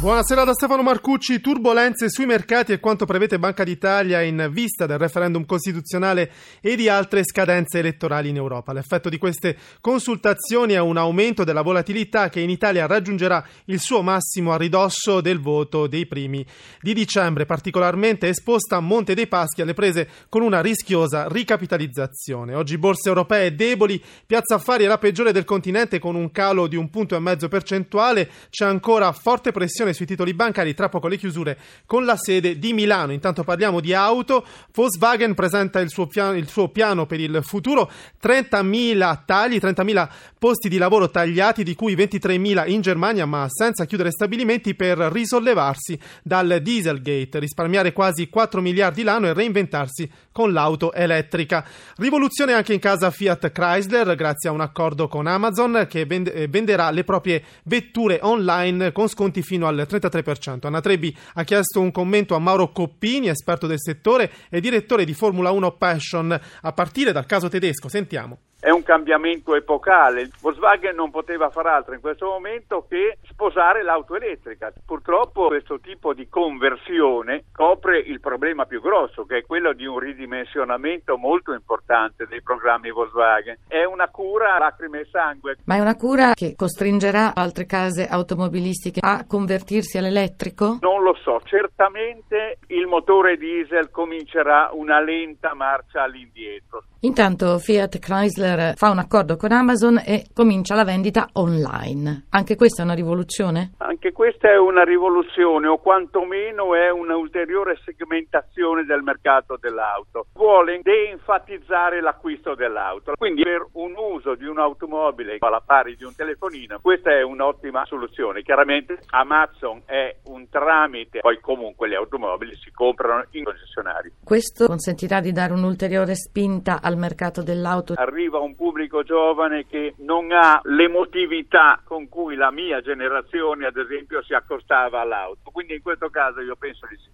Buonasera da Stefano Marcucci. Turbolenze sui mercati e quanto prevede Banca d'Italia in vista del referendum costituzionale e di altre scadenze elettorali in Europa. L'effetto di queste consultazioni è un aumento della volatilità che in Italia raggiungerà il suo massimo a ridosso del voto dei primi di dicembre, particolarmente esposta a Monte dei Paschi alle prese con una rischiosa ricapitalizzazione. Oggi borse europee deboli, Piazza Affari è la peggiore del continente con un calo di un punto e mezzo percentuale, c'è ancora forte pressione sui titoli bancari, tra poco le chiusure con la sede di Milano. Intanto parliamo di auto. Volkswagen presenta il suo piano, il suo piano per il futuro, 30.000 tagli, 30.000 posti di lavoro tagliati, di cui 23.000 in Germania, ma senza chiudere stabilimenti per risollevarsi dal Dieselgate, risparmiare quasi 4 miliardi l'anno e reinventarsi con l'auto elettrica. Rivoluzione anche in casa Fiat Chrysler, grazie a un accordo con Amazon che venderà le proprie vetture online con sconti fino al 33%. Anna Trebbi ha chiesto un commento a Mauro Coppini, esperto del settore e direttore di Formula 1 Passion, a partire dal caso tedesco. Sentiamo. È un cambiamento epocale. Volkswagen non poteva far altro in questo momento che sposare l'auto elettrica. Purtroppo questo tipo di conversione copre il problema più grosso, che è quello di un ridimensionamento molto importante dei programmi Volkswagen. È una cura lacrime e sangue. Ma è una cura che costringerà altre case automobilistiche a convertirsi all'elettrico? Non lo so. Certamente il motore diesel comincerà una lenta marcia all'indietro. Intanto Fiat Chrysler fa un accordo con Amazon e comincia la vendita online. Anche questa è una rivoluzione? Anche questa è una rivoluzione o quantomeno è un'ulteriore segmentazione del mercato dell'auto. Vuole de-enfatizzare l'acquisto dell'auto. Quindi per un uso di un'automobile alla pari di un telefonino, questa è un'ottima soluzione. Chiaramente Amazon è un tramite, poi comunque le automobili si comprano in concessionari. Questo consentirà di dare un'ulteriore spinta al mercato dell'auto. Arriva un pubblico giovane che non ha l'emotività con cui la mia generazione, ad esempio, si accostava all'auto. Quindi in questo caso io penso di sì.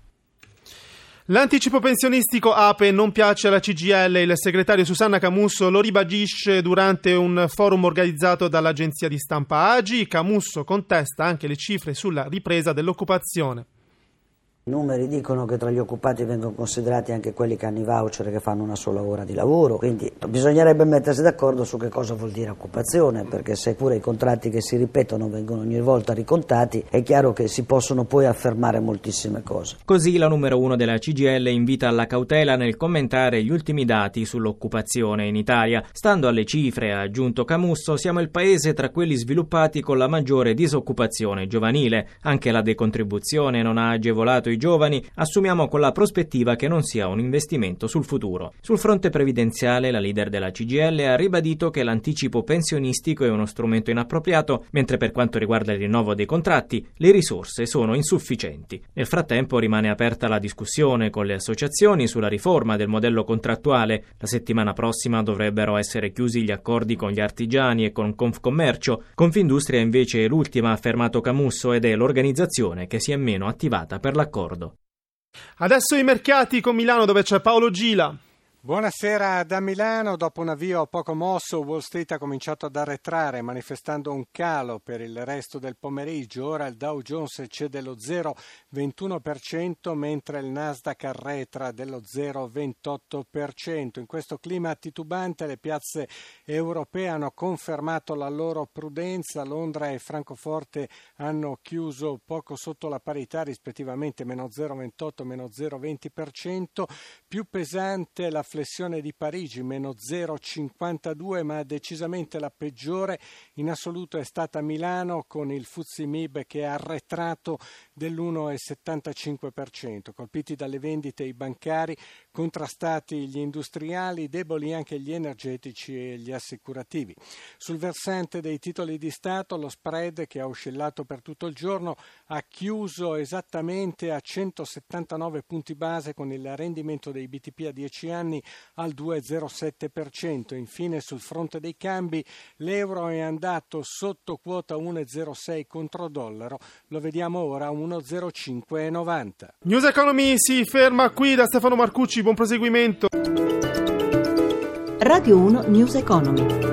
L'anticipo pensionistico APE non piace alla CGL, il segretario Susanna Camusso lo ribadisce durante un forum organizzato dall'agenzia di stampa AGI. Camusso contesta anche le cifre sulla ripresa dell'occupazione. I numeri dicono che tra gli occupati vengono considerati anche quelli che hanno i voucher che fanno una sola ora di lavoro, quindi bisognerebbe mettersi d'accordo su che cosa vuol dire occupazione, perché se pure i contratti che si ripetono vengono ogni volta ricontati, è chiaro che si possono poi affermare moltissime cose. Così la numero uno della CGL invita alla cautela nel commentare gli ultimi dati sull'occupazione in Italia. Stando alle cifre, ha aggiunto Camusso, siamo il paese tra quelli sviluppati con la maggiore disoccupazione giovanile. Anche la decontribuzione non ha agevolato i i giovani, assumiamo con la prospettiva che non sia un investimento sul futuro. Sul fronte previdenziale, la leader della CGL ha ribadito che l'anticipo pensionistico è uno strumento inappropriato, mentre per quanto riguarda il rinnovo dei contratti, le risorse sono insufficienti. Nel frattempo rimane aperta la discussione con le associazioni sulla riforma del modello contrattuale. La settimana prossima dovrebbero essere chiusi gli accordi con gli artigiani e con Confcommercio. Confindustria invece è l'ultima, ha affermato Camusso, ed è l'organizzazione che si è meno attivata per l'accordo d'accordo. Adesso i mercati con Milano dove c'è Paolo Gila. Buonasera da Milano. Dopo un avvio poco mosso, Wall Street ha cominciato ad arretrare, manifestando un calo per il resto del pomeriggio. Ora il Dow Jones cede lo 0,21%, mentre il Nasdaq arretra dello 0,28%. In questo clima titubante, le piazze europee hanno confermato la loro prudenza. Londra e Francoforte hanno chiuso poco sotto la parità, rispettivamente meno 0,28 meno 0,20%. Più pesante la flessione di Parigi, meno 0,52, ma decisamente la peggiore in assoluto è stata Milano con il Fuzzi Mib che ha arretrato dell'1,75%, colpiti dalle vendite i bancari, contrastati gli industriali, deboli anche gli energetici e gli assicurativi. Sul versante dei titoli di Stato lo spread che ha oscillato per tutto il giorno ha chiuso esattamente a 179 punti base con il rendimento dei BTP a 10 anni al 2,07%. Infine sul fronte dei cambi l'euro è andato sotto quota 1,06 contro dollaro, lo vediamo ora a 1,0590. News Economy si ferma qui da Stefano Marcucci, buon proseguimento. Radio 1 News Economy.